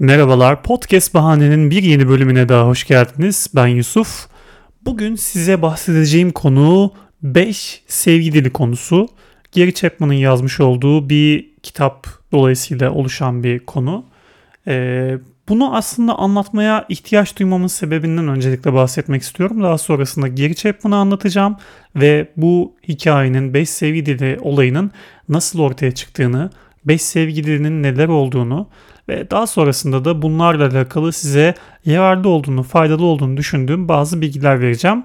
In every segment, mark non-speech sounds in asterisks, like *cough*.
Merhabalar, Podcast Bahane'nin bir yeni bölümüne daha hoş geldiniz. Ben Yusuf. Bugün size bahsedeceğim konu 5 sevgi dili konusu. Gary Chapman'ın yazmış olduğu bir kitap dolayısıyla oluşan bir konu. Ee, bunu aslında anlatmaya ihtiyaç duymamın sebebinden öncelikle bahsetmek istiyorum. Daha sonrasında Gary Chapman'ı anlatacağım ve bu hikayenin 5 sevgi dili olayının nasıl ortaya çıktığını, 5 sevgi dilinin neler olduğunu ve daha sonrasında da bunlarla alakalı size yararlı olduğunu, faydalı olduğunu düşündüğüm bazı bilgiler vereceğim.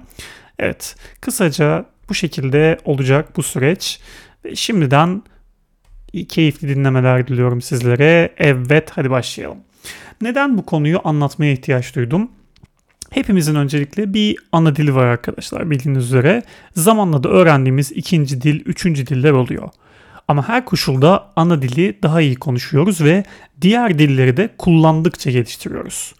Evet, kısaca bu şekilde olacak bu süreç. Ve şimdiden keyifli dinlemeler diliyorum sizlere. Evet, hadi başlayalım. Neden bu konuyu anlatmaya ihtiyaç duydum? Hepimizin öncelikle bir ana dili var arkadaşlar bildiğiniz üzere. Zamanla da öğrendiğimiz ikinci dil, üçüncü diller oluyor. Ama her koşulda ana dili daha iyi konuşuyoruz ve diğer dilleri de kullandıkça geliştiriyoruz.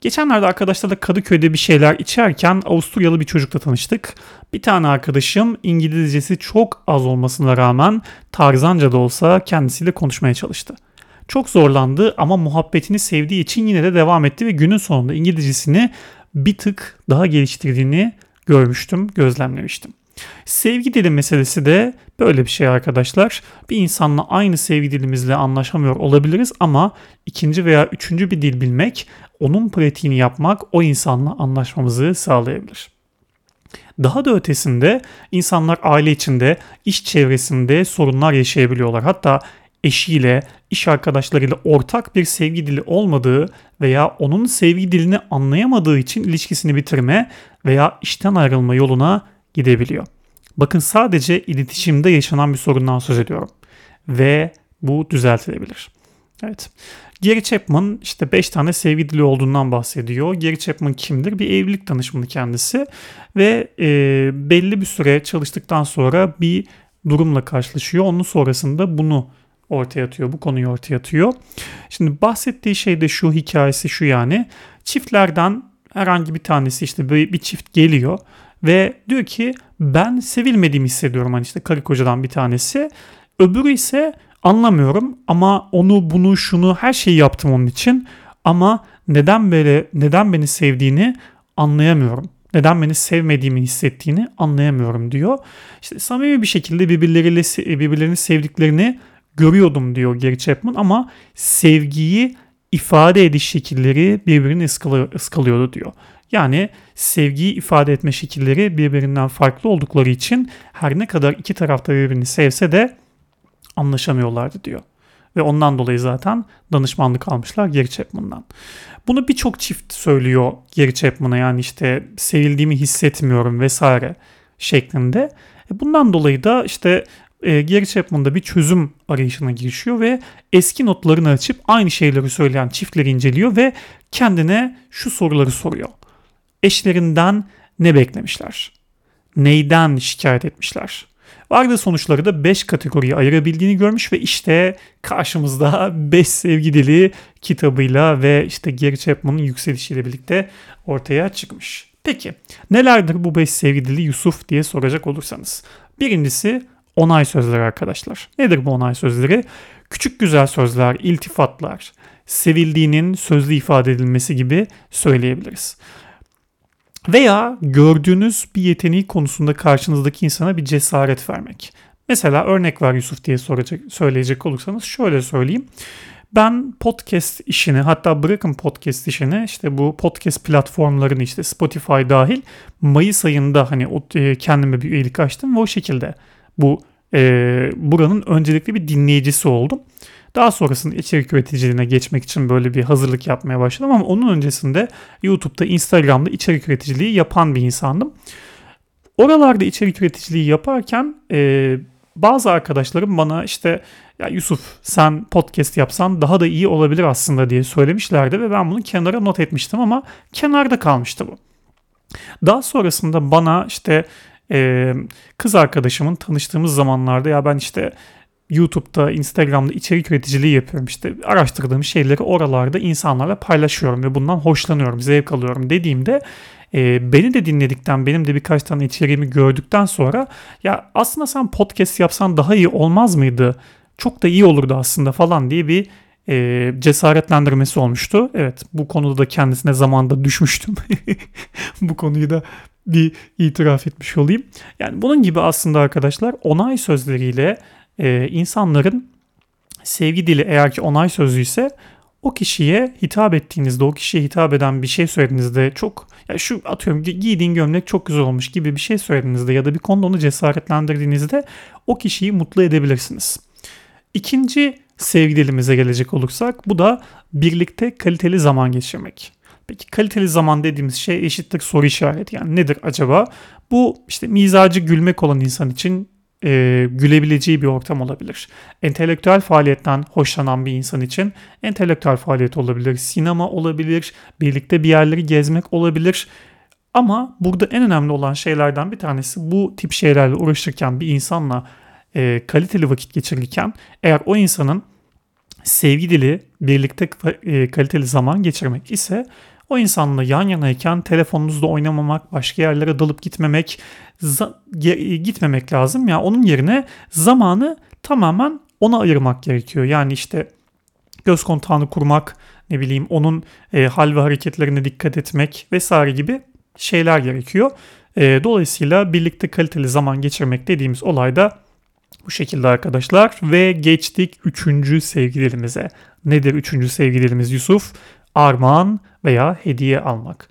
Geçenlerde arkadaşlarla Kadıköy'de bir şeyler içerken Avusturyalı bir çocukla tanıştık. Bir tane arkadaşım İngilizcesi çok az olmasına rağmen tarzanca da olsa kendisiyle konuşmaya çalıştı. Çok zorlandı ama muhabbetini sevdiği için yine de devam etti ve günün sonunda İngilizcesini bir tık daha geliştirdiğini görmüştüm, gözlemlemiştim. Sevgi dili meselesi de böyle bir şey arkadaşlar. Bir insanla aynı sevgi dilimizle anlaşamıyor olabiliriz ama ikinci veya üçüncü bir dil bilmek, onun pratiğini yapmak o insanla anlaşmamızı sağlayabilir. Daha da ötesinde insanlar aile içinde, iş çevresinde sorunlar yaşayabiliyorlar. Hatta eşiyle, iş arkadaşlarıyla ortak bir sevgi dili olmadığı veya onun sevgi dilini anlayamadığı için ilişkisini bitirme veya işten ayrılma yoluna gidebiliyor. Bakın sadece iletişimde yaşanan bir sorundan söz ediyorum. Ve bu düzeltilebilir. Evet. Gary Chapman işte 5 tane sevgi dili olduğundan bahsediyor. Gary Chapman kimdir? Bir evlilik danışmanı kendisi ve e, belli bir süre çalıştıktan sonra bir durumla karşılaşıyor. Onun sonrasında bunu ortaya atıyor. Bu konuyu ortaya atıyor. Şimdi bahsettiği şey de şu hikayesi şu yani. Çiftlerden herhangi bir tanesi işte bir, bir çift geliyor ve diyor ki ben sevilmediğimi hissediyorum hani işte karı kocadan bir tanesi. Öbürü ise anlamıyorum ama onu bunu şunu her şeyi yaptım onun için ama neden böyle neden beni sevdiğini anlayamıyorum. Neden beni sevmediğimi hissettiğini anlayamıyorum diyor. İşte samimi bir şekilde birbirleriyle birbirlerini sevdiklerini görüyordum diyor Gary Chapman ama sevgiyi ifade ediş şekilleri birbirini ıskalıyordu diyor. Yani sevgiyi ifade etme şekilleri birbirinden farklı oldukları için her ne kadar iki tarafta birbirini sevse de anlaşamıyorlardı diyor. Ve ondan dolayı zaten danışmanlık almışlar Gary Chapman'dan. Bunu birçok çift söylüyor Gary Chapman'a yani işte sevildiğimi hissetmiyorum vesaire şeklinde. E, bundan dolayı da işte e, Gary Chapman bir çözüm arayışına girişiyor ve eski notlarını açıp aynı şeyleri söyleyen çiftleri inceliyor ve kendine şu soruları soruyor eşlerinden ne beklemişler? Neyden şikayet etmişler? Vardığı sonuçları da 5 kategoriye ayırabildiğini görmüş ve işte karşımızda *laughs* 5 sevgi dili kitabıyla ve işte Gary Chapman'ın yükselişiyle birlikte ortaya çıkmış. Peki nelerdir bu 5 sevgi dili Yusuf diye soracak olursanız. Birincisi onay sözleri arkadaşlar. Nedir bu onay sözleri? Küçük güzel sözler, iltifatlar, sevildiğinin sözlü ifade edilmesi gibi söyleyebiliriz. Veya gördüğünüz bir yeteneği konusunda karşınızdaki insana bir cesaret vermek. Mesela örnek var Yusuf diye soracak, söyleyecek olursanız şöyle söyleyeyim. Ben podcast işini hatta bırakın podcast işini işte bu podcast platformlarını işte Spotify dahil Mayıs ayında hani e, kendime bir üyelik açtım ve o şekilde bu e, buranın öncelikli bir dinleyicisi oldum. Daha sonrasında içerik üreticiliğine geçmek için böyle bir hazırlık yapmaya başladım ama onun öncesinde YouTube'da, Instagram'da içerik üreticiliği yapan bir insandım. Oralarda içerik üreticiliği yaparken e, bazı arkadaşlarım bana işte ya Yusuf sen podcast yapsan daha da iyi olabilir aslında diye söylemişlerdi ve ben bunu kenara not etmiştim ama kenarda kalmıştı bu. Daha sonrasında bana işte e, kız arkadaşımın tanıştığımız zamanlarda ya ben işte YouTube'da, Instagram'da içerik üreticiliği yapıyorum. İşte araştırdığım şeyleri oralarda insanlarla paylaşıyorum ve bundan hoşlanıyorum, zevk alıyorum dediğimde e, beni de dinledikten, benim de birkaç tane içeriğimi gördükten sonra ya aslında sen podcast yapsan daha iyi olmaz mıydı? Çok da iyi olurdu aslında falan diye bir e, cesaretlendirmesi olmuştu. Evet bu konuda da kendisine zamanda düşmüştüm. *laughs* bu konuyu da bir itiraf etmiş olayım. Yani bunun gibi aslında arkadaşlar onay sözleriyle e, insanların sevgi dili eğer ki onay sözü ise o kişiye hitap ettiğinizde, o kişiye hitap eden bir şey söylediğinizde çok ya şu atıyorum giydiğin gömlek çok güzel olmuş gibi bir şey söylediğinizde ya da bir konuda onu cesaretlendirdiğinizde o kişiyi mutlu edebilirsiniz. İkinci sevgi dilimize gelecek olursak bu da birlikte kaliteli zaman geçirmek. Peki kaliteli zaman dediğimiz şey eşittir soru işareti. Yani nedir acaba? Bu işte mizacı gülmek olan insan için e, gülebileceği bir ortam olabilir. Entelektüel faaliyetten hoşlanan bir insan için entelektüel faaliyet olabilir, sinema olabilir, birlikte bir yerleri gezmek olabilir. Ama burada en önemli olan şeylerden bir tanesi bu tip şeylerle uğraşırken bir insanla e, kaliteli vakit geçirirken eğer o insanın sevgi dili birlikte e, kaliteli zaman geçirmek ise o insanla yan yanayken telefonunuzda oynamamak, başka yerlere dalıp gitmemek, gitmemek lazım. Yani onun yerine zamanı tamamen ona ayırmak gerekiyor. Yani işte göz kontağını kurmak, ne bileyim onun e, hal ve hareketlerine dikkat etmek vesaire gibi şeyler gerekiyor. E, dolayısıyla birlikte kaliteli zaman geçirmek dediğimiz olayda bu şekilde arkadaşlar ve geçtik üçüncü sevgi dilimize. Nedir üçüncü sevgi dilimiz Yusuf? Armağan veya hediye almak.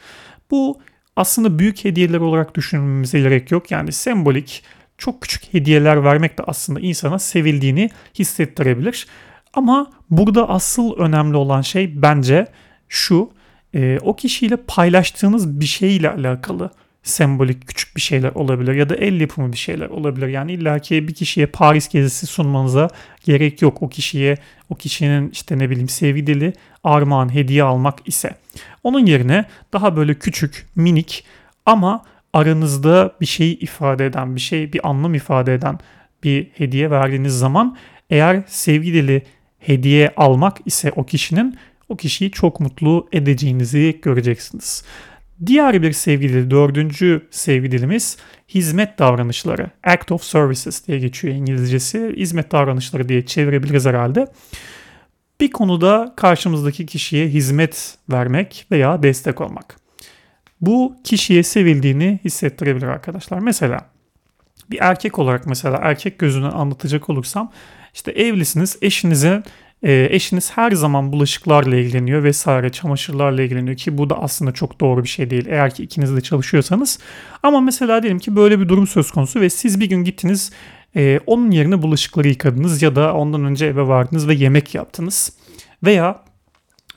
Bu aslında büyük hediyeler olarak düşünmemize gerek yok. Yani sembolik çok küçük hediyeler vermek de aslında insana sevildiğini hissettirebilir. Ama burada asıl önemli olan şey bence şu. E, o kişiyle paylaştığınız bir şeyle alakalı sembolik küçük bir şeyler olabilir ya da el yapımı bir şeyler olabilir. Yani illaki bir kişiye Paris gezisi sunmanıza gerek yok. O kişiye o kişinin işte ne bileyim sevgi armağan hediye almak ise. Onun yerine daha böyle küçük, minik ama aranızda bir şeyi ifade eden, bir şey, bir anlam ifade eden bir hediye verdiğiniz zaman eğer sevgi hediye almak ise o kişinin o kişiyi çok mutlu edeceğinizi göreceksiniz. Diğer bir sevgi dili, dördüncü sevgi dilimiz hizmet davranışları. Act of Services diye geçiyor İngilizcesi. Hizmet davranışları diye çevirebiliriz herhalde. Bir konuda karşımızdaki kişiye hizmet vermek veya destek olmak. Bu kişiye sevildiğini hissettirebilir arkadaşlar. Mesela bir erkek olarak mesela erkek gözünden anlatacak olursam işte evlisiniz eşinize e, eşiniz her zaman bulaşıklarla ilgileniyor vesaire çamaşırlarla ilgileniyor ki bu da aslında çok doğru bir şey değil eğer ki ikiniz de çalışıyorsanız. Ama mesela diyelim ki böyle bir durum söz konusu ve siz bir gün gittiniz e, onun yerine bulaşıkları yıkadınız ya da ondan önce eve vardınız ve yemek yaptınız. Veya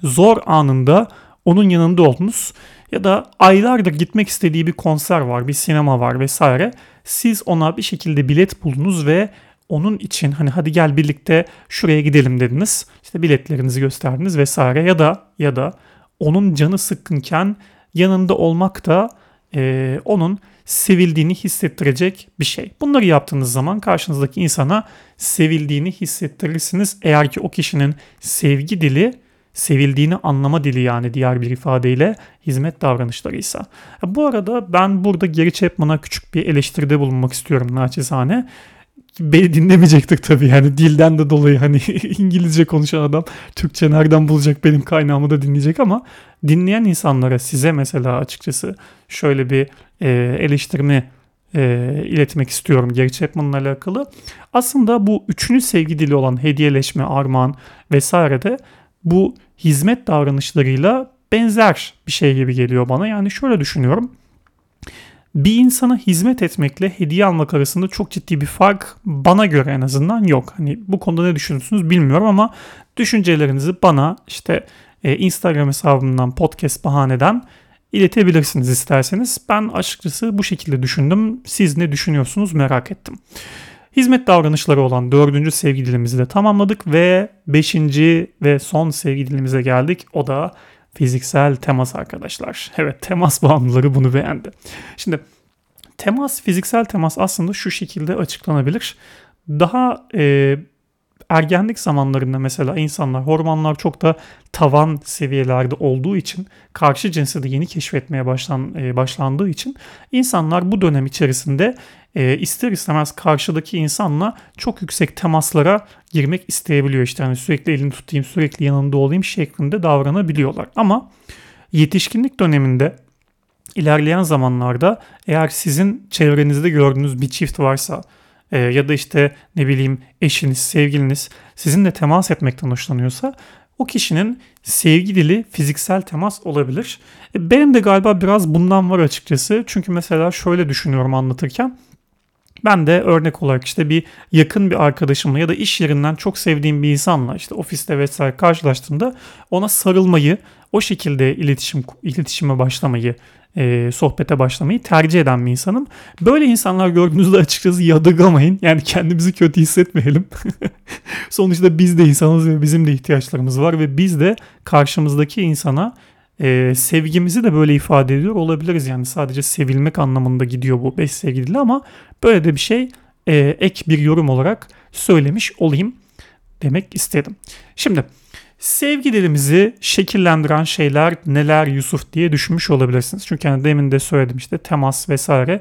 zor anında onun yanında oldunuz ya da aylardır gitmek istediği bir konser var, bir sinema var vesaire. Siz ona bir şekilde bilet buldunuz ve onun için hani hadi gel birlikte şuraya gidelim dediniz. İşte biletlerinizi gösterdiniz vesaire ya da ya da onun canı sıkkınken yanında olmak da e, onun sevildiğini hissettirecek bir şey. Bunları yaptığınız zaman karşınızdaki insana sevildiğini hissettirirsiniz. Eğer ki o kişinin sevgi dili sevildiğini anlama dili yani diğer bir ifadeyle hizmet davranışlarıysa. Bu arada ben burada Gary Chapman'a küçük bir eleştiride bulunmak istiyorum naçizane beni dinlemeyecektik tabii yani dilden de dolayı hani *laughs* İngilizce konuşan adam Türkçe nereden bulacak benim kaynağımı da dinleyecek ama dinleyen insanlara size mesela açıkçası şöyle bir e, eleştirimi e, iletmek istiyorum Gary Chapman'la alakalı. Aslında bu üçüncü sevgi dili olan hediyeleşme, armağan vesaire de bu hizmet davranışlarıyla benzer bir şey gibi geliyor bana. Yani şöyle düşünüyorum bir insana hizmet etmekle hediye almak arasında çok ciddi bir fark bana göre en azından yok. Hani bu konuda ne düşünüyorsunuz bilmiyorum ama düşüncelerinizi bana işte e, Instagram hesabımdan podcast bahaneden iletebilirsiniz isterseniz. Ben açıkçası bu şekilde düşündüm. Siz ne düşünüyorsunuz merak ettim. Hizmet davranışları olan dördüncü sevgi dilimizi de tamamladık ve beşinci ve son sevgi dilimize geldik. O da fiziksel temas arkadaşlar. *laughs* Evet temas bağımlıları bunu beğendi. Şimdi temas, fiziksel temas aslında şu şekilde açıklanabilir. Daha e, ergenlik zamanlarında mesela insanlar hormonlar çok da tavan seviyelerde olduğu için karşı cinsi de yeni keşfetmeye başlan, e, başlandığı için insanlar bu dönem içerisinde e, ister istemez karşıdaki insanla çok yüksek temaslara girmek isteyebiliyor. İşte hani sürekli elini tutayım, sürekli yanında olayım şeklinde davranabiliyorlar. Ama yetişkinlik döneminde ilerleyen zamanlarda eğer sizin çevrenizde gördüğünüz bir çift varsa e, ya da işte ne bileyim eşiniz, sevgiliniz sizinle temas etmekten hoşlanıyorsa o kişinin sevgi dili fiziksel temas olabilir. E, benim de galiba biraz bundan var açıkçası. Çünkü mesela şöyle düşünüyorum anlatırken. Ben de örnek olarak işte bir yakın bir arkadaşımla ya da iş yerinden çok sevdiğim bir insanla işte ofiste vesaire karşılaştığımda ona sarılmayı, o şekilde iletişim iletişime başlamayı e, sohbete başlamayı tercih eden bir insanım. Böyle insanlar gördüğünüzde açıkçası yadırgamayın. Yani kendimizi kötü hissetmeyelim. *laughs* Sonuçta biz de insanız ve bizim de ihtiyaçlarımız var ve biz de karşımızdaki insana e, sevgimizi de böyle ifade ediyor olabiliriz. Yani sadece sevilmek anlamında gidiyor bu beş sevgili ama böyle de bir şey e, ek bir yorum olarak söylemiş olayım demek istedim. Şimdi Sevgi dilimizi şekillendiren şeyler neler Yusuf diye düşünmüş olabilirsiniz. Çünkü hani demin de söyledim işte temas vesaire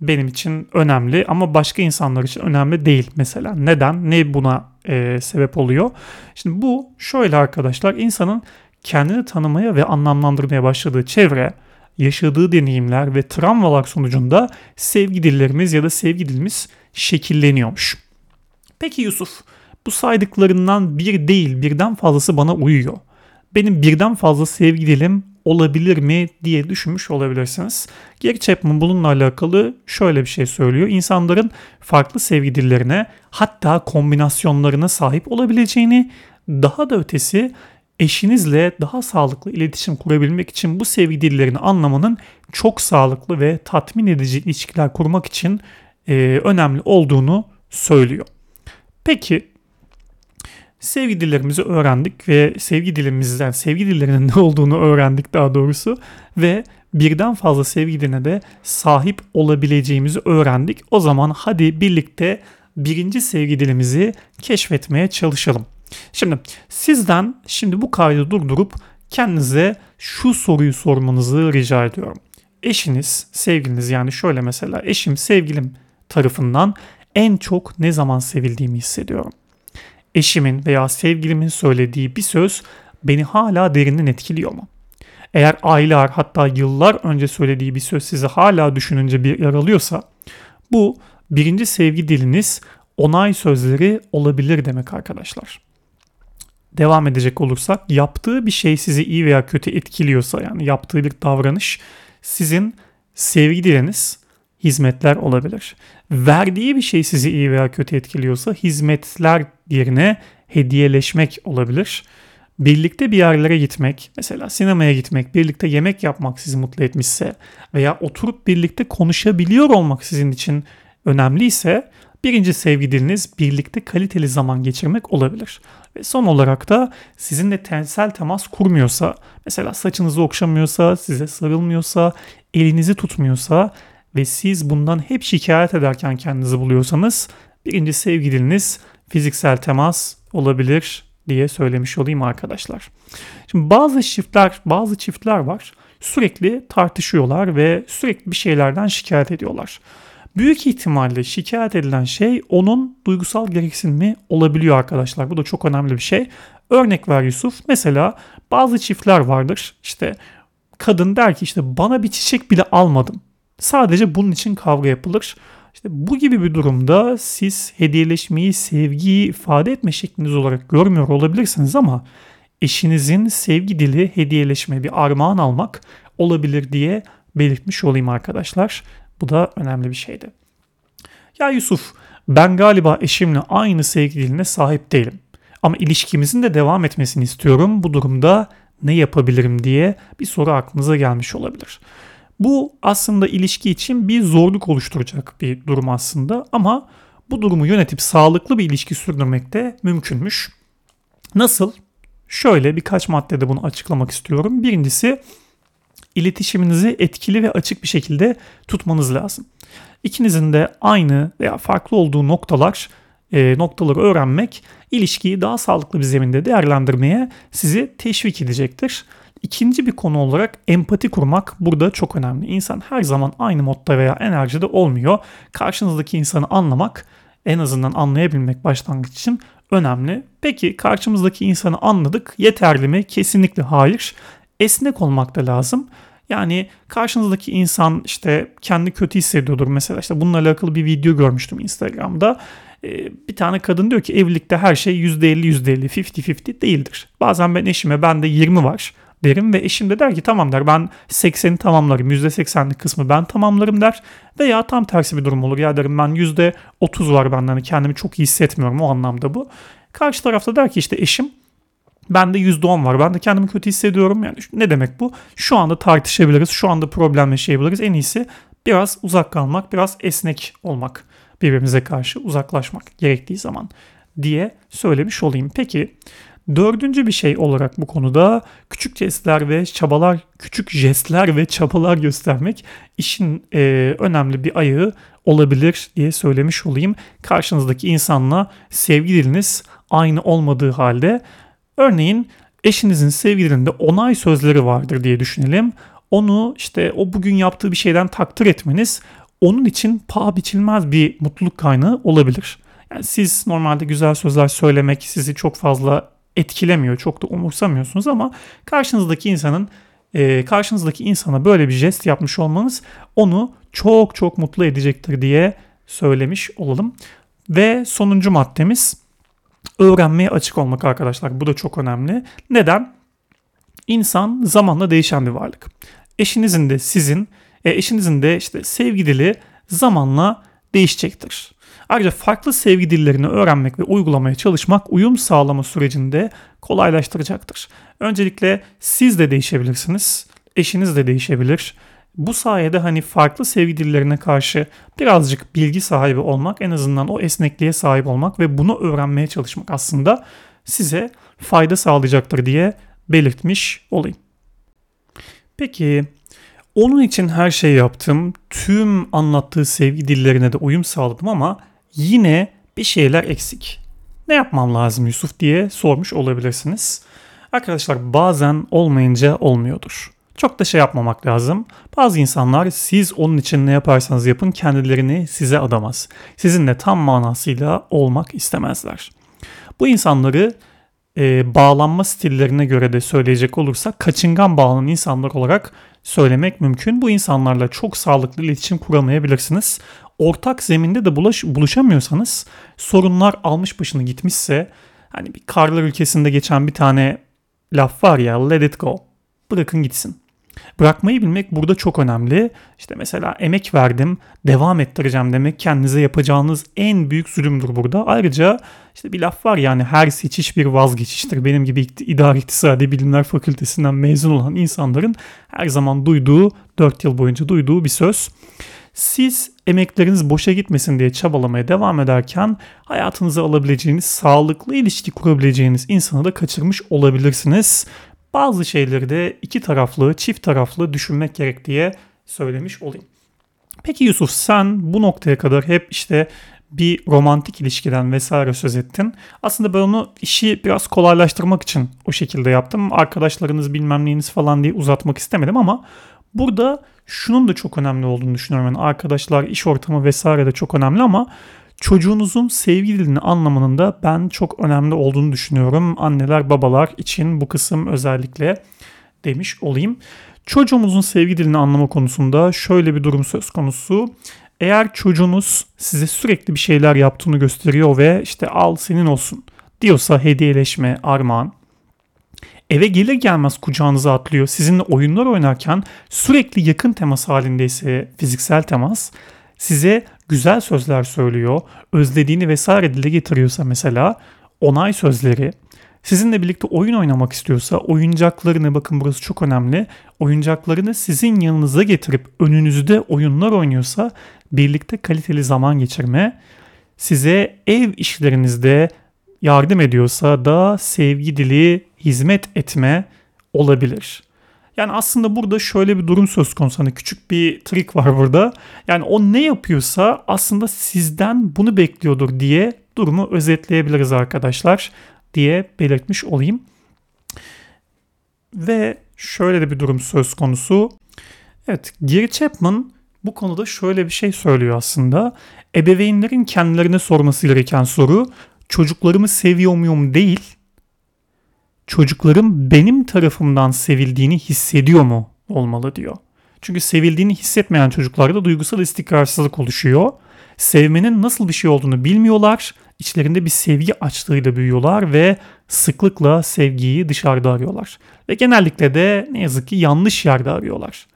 benim için önemli ama başka insanlar için önemli değil mesela. Neden? Ne buna e, sebep oluyor? Şimdi bu şöyle arkadaşlar insanın kendini tanımaya ve anlamlandırmaya başladığı çevre, yaşadığı deneyimler ve travmalar sonucunda sevgi dillerimiz ya da sevgi dilimiz şekilleniyormuş. Peki Yusuf, bu saydıklarından bir değil birden fazlası bana uyuyor. Benim birden fazla sevgi dilim olabilir mi diye düşünmüş olabilirsiniz. Gary Chapman bununla alakalı şöyle bir şey söylüyor. İnsanların farklı sevgi dillerine hatta kombinasyonlarına sahip olabileceğini daha da ötesi eşinizle daha sağlıklı iletişim kurabilmek için bu sevgi dillerini anlamanın çok sağlıklı ve tatmin edici ilişkiler kurmak için e, önemli olduğunu söylüyor. Peki sevgi dillerimizi öğrendik ve sevgi dilimizden sevgi dillerinin *laughs* ne olduğunu öğrendik daha doğrusu ve birden fazla sevgi diline de sahip olabileceğimizi öğrendik. O zaman hadi birlikte birinci sevgi dilimizi keşfetmeye çalışalım. Şimdi sizden şimdi bu kaydı durdurup kendinize şu soruyu sormanızı rica ediyorum. Eşiniz, sevgiliniz yani şöyle mesela eşim, sevgilim tarafından en çok ne zaman sevildiğimi hissediyorum eşimin veya sevgilimin söylediği bir söz beni hala derinden etkiliyor mu? Eğer aylar hatta yıllar önce söylediği bir söz sizi hala düşününce bir yaralıyorsa bu birinci sevgi diliniz onay sözleri olabilir demek arkadaşlar. Devam edecek olursak yaptığı bir şey sizi iyi veya kötü etkiliyorsa yani yaptığı bir davranış sizin sevgi diliniz hizmetler olabilir. Verdiği bir şey sizi iyi veya kötü etkiliyorsa hizmetler yerine hediyeleşmek olabilir. Birlikte bir yerlere gitmek, mesela sinemaya gitmek, birlikte yemek yapmak sizi mutlu etmişse veya oturup birlikte konuşabiliyor olmak sizin için önemliyse birinci sevgi diliniz birlikte kaliteli zaman geçirmek olabilir. Ve son olarak da sizinle tensel temas kurmuyorsa, mesela saçınızı okşamıyorsa, size sarılmıyorsa, elinizi tutmuyorsa ve siz bundan hep şikayet ederken kendinizi buluyorsanız birinci sevgi diliniz fiziksel temas olabilir diye söylemiş olayım arkadaşlar. Şimdi bazı çiftler, bazı çiftler var. Sürekli tartışıyorlar ve sürekli bir şeylerden şikayet ediyorlar. Büyük ihtimalle şikayet edilen şey onun duygusal gereksinimi olabiliyor arkadaşlar. Bu da çok önemli bir şey. Örnek ver Yusuf. Mesela bazı çiftler vardır. İşte kadın der ki işte bana bir çiçek bile almadın. Sadece bunun için kavga yapılır. İşte bu gibi bir durumda siz hediyeleşmeyi sevgiyi ifade etme şekliniz olarak görmüyor olabilirsiniz ama eşinizin sevgi dili hediyeleşme bir armağan almak olabilir diye belirtmiş olayım arkadaşlar. Bu da önemli bir şeydi. Ya Yusuf ben galiba eşimle aynı sevgi diline sahip değilim. Ama ilişkimizin de devam etmesini istiyorum. Bu durumda ne yapabilirim diye bir soru aklınıza gelmiş olabilir. Bu aslında ilişki için bir zorluk oluşturacak bir durum aslında ama bu durumu yönetip sağlıklı bir ilişki sürdürmek de mümkünmüş. Nasıl? Şöyle birkaç maddede bunu açıklamak istiyorum. Birincisi iletişiminizi etkili ve açık bir şekilde tutmanız lazım. İkinizin de aynı veya farklı olduğu noktalar e, noktaları öğrenmek ilişkiyi daha sağlıklı bir zeminde değerlendirmeye sizi teşvik edecektir. İkinci bir konu olarak empati kurmak burada çok önemli. İnsan her zaman aynı modda veya enerjide olmuyor. Karşınızdaki insanı anlamak, en azından anlayabilmek başlangıç için önemli. Peki karşımızdaki insanı anladık. Yeterli mi? Kesinlikle hayır. Esnek olmak da lazım. Yani karşınızdaki insan işte kendi kötü hissediyordur mesela işte bununla alakalı bir video görmüştüm Instagram'da. Ee, bir tane kadın diyor ki evlilikte her şey %50 %50 50-50 değildir. Bazen ben eşime bende 20 var derim ve eşim de der ki tamam der ben 80'i tamamlarım %80'lik kısmı ben tamamlarım der. Veya tam tersi bir durum olur ya derim ben %30 var benden hani kendimi çok iyi hissetmiyorum o anlamda bu. Karşı tarafta der ki işte eşim Bende %10 var. Ben de kendimi kötü hissediyorum. Yani ne demek bu? Şu anda tartışabiliriz. Şu anda problem yaşayabiliriz. En iyisi biraz uzak kalmak, biraz esnek olmak. Birbirimize karşı uzaklaşmak gerektiği zaman diye söylemiş olayım. Peki dördüncü bir şey olarak bu konuda küçük jestler ve çabalar, küçük jestler ve çabalar göstermek işin e, önemli bir ayağı olabilir diye söylemiş olayım. Karşınızdaki insanla sevgi diliniz aynı olmadığı halde Örneğin eşinizin sevgililerinde onay sözleri vardır diye düşünelim. Onu işte o bugün yaptığı bir şeyden takdir etmeniz onun için paha biçilmez bir mutluluk kaynağı olabilir. Yani siz normalde güzel sözler söylemek sizi çok fazla etkilemiyor, çok da umursamıyorsunuz ama karşınızdaki insanın e, karşınızdaki insana böyle bir jest yapmış olmanız onu çok çok mutlu edecektir diye söylemiş olalım. Ve sonuncu maddemiz öğrenmeye açık olmak arkadaşlar. Bu da çok önemli. Neden? İnsan zamanla değişen bir varlık. Eşinizin de sizin, e, eşinizin de işte sevgi dili zamanla değişecektir. Ayrıca farklı sevgi dillerini öğrenmek ve uygulamaya çalışmak uyum sağlama sürecinde kolaylaştıracaktır. Öncelikle siz de değişebilirsiniz, eşiniz de değişebilir. Bu sayede hani farklı sevgi dillerine karşı birazcık bilgi sahibi olmak, en azından o esnekliğe sahip olmak ve bunu öğrenmeye çalışmak aslında size fayda sağlayacaktır diye belirtmiş olayım. Peki onun için her şey yaptım. Tüm anlattığı sevgi dillerine de uyum sağladım ama yine bir şeyler eksik. Ne yapmam lazım Yusuf diye sormuş olabilirsiniz. Arkadaşlar bazen olmayınca olmuyordur. Çok da şey yapmamak lazım. Bazı insanlar siz onun için ne yaparsanız yapın kendilerini size adamaz. Sizinle tam manasıyla olmak istemezler. Bu insanları e, bağlanma stillerine göre de söyleyecek olursak kaçıngan bağlanan insanlar olarak söylemek mümkün. Bu insanlarla çok sağlıklı iletişim kuramayabilirsiniz. Ortak zeminde de bulaş, buluşamıyorsanız sorunlar almış başını gitmişse hani bir karlar ülkesinde geçen bir tane laf var ya let it go bırakın gitsin. Bırakmayı bilmek burada çok önemli. İşte mesela emek verdim, devam ettireceğim demek kendinize yapacağınız en büyük zulümdür burada. Ayrıca işte bir laf var yani her seçiş bir vazgeçiştir. Benim gibi idare iktisadi bilimler fakültesinden mezun olan insanların her zaman duyduğu, 4 yıl boyunca duyduğu bir söz. Siz emekleriniz boşa gitmesin diye çabalamaya devam ederken hayatınıza alabileceğiniz, sağlıklı ilişki kurabileceğiniz insanı da kaçırmış olabilirsiniz bazı şeyleri de iki taraflı, çift taraflı düşünmek gerek diye söylemiş olayım. Peki Yusuf sen bu noktaya kadar hep işte bir romantik ilişkiden vesaire söz ettin. Aslında ben onu işi biraz kolaylaştırmak için o şekilde yaptım. Arkadaşlarınız bilmem neyiniz falan diye uzatmak istemedim ama burada şunun da çok önemli olduğunu düşünüyorum. Yani arkadaşlar, iş ortamı vesaire de çok önemli ama çocuğunuzun sevgi dilini anlamanın da ben çok önemli olduğunu düşünüyorum. Anneler babalar için bu kısım özellikle demiş olayım. Çocuğumuzun sevgi dilini anlama konusunda şöyle bir durum söz konusu. Eğer çocuğunuz size sürekli bir şeyler yaptığını gösteriyor ve işte al senin olsun diyorsa hediyeleşme, armağan. Eve gelir gelmez kucağınıza atlıyor. Sizinle oyunlar oynarken sürekli yakın temas halindeyse fiziksel temas size güzel sözler söylüyor, özlediğini vesaire dile getiriyorsa mesela onay sözleri, sizinle birlikte oyun oynamak istiyorsa oyuncaklarını bakın burası çok önemli. Oyuncaklarını sizin yanınıza getirip önünüzde oyunlar oynuyorsa birlikte kaliteli zaman geçirme, size ev işlerinizde yardım ediyorsa da sevgi dili hizmet etme olabilir. Yani aslında burada şöyle bir durum söz konusu. Hani küçük bir trik var burada. Yani o ne yapıyorsa aslında sizden bunu bekliyordur diye durumu özetleyebiliriz arkadaşlar diye belirtmiş olayım. Ve şöyle de bir durum söz konusu. Evet, Gary Chapman bu konuda şöyle bir şey söylüyor aslında. Ebeveynlerin kendilerine sorması gereken soru çocuklarımı seviyor muyum değil, çocuklarım benim tarafımdan sevildiğini hissediyor mu olmalı diyor. Çünkü sevildiğini hissetmeyen çocuklarda duygusal istikrarsızlık oluşuyor. Sevmenin nasıl bir şey olduğunu bilmiyorlar. İçlerinde bir sevgi açlığıyla büyüyorlar ve sıklıkla sevgiyi dışarıda arıyorlar. Ve genellikle de ne yazık ki yanlış yerde arıyorlar.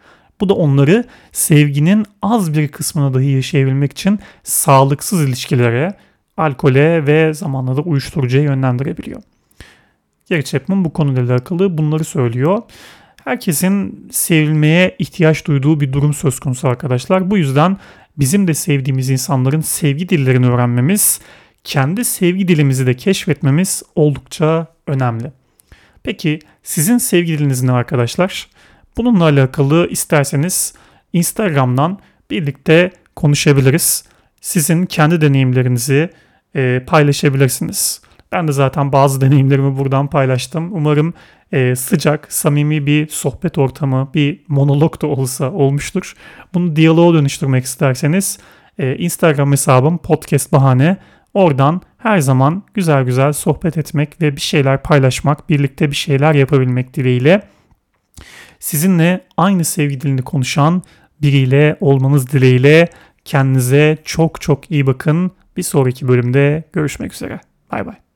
Bu da onları sevginin az bir kısmını dahi yaşayabilmek için sağlıksız ilişkilere, alkole ve zamanla da uyuşturucuya yönlendirebiliyor. Gary Chapman bu konuyla alakalı bunları söylüyor. Herkesin sevilmeye ihtiyaç duyduğu bir durum söz konusu arkadaşlar. Bu yüzden bizim de sevdiğimiz insanların sevgi dillerini öğrenmemiz, kendi sevgi dilimizi de keşfetmemiz oldukça önemli. Peki sizin sevgi diliniz ne arkadaşlar? Bununla alakalı isterseniz Instagram'dan birlikte konuşabiliriz. Sizin kendi deneyimlerinizi e, paylaşabilirsiniz. Ben de zaten bazı deneyimlerimi buradan paylaştım. Umarım e, sıcak, samimi bir sohbet ortamı, bir monolog da olsa olmuştur. Bunu diyaloğa dönüştürmek isterseniz e, Instagram hesabım podcast bahane. Oradan her zaman güzel güzel sohbet etmek ve bir şeyler paylaşmak, birlikte bir şeyler yapabilmek dileğiyle sizinle aynı sevgi dilini konuşan biriyle olmanız dileğiyle kendinize çok çok iyi bakın. Bir sonraki bölümde görüşmek üzere. Bay bay.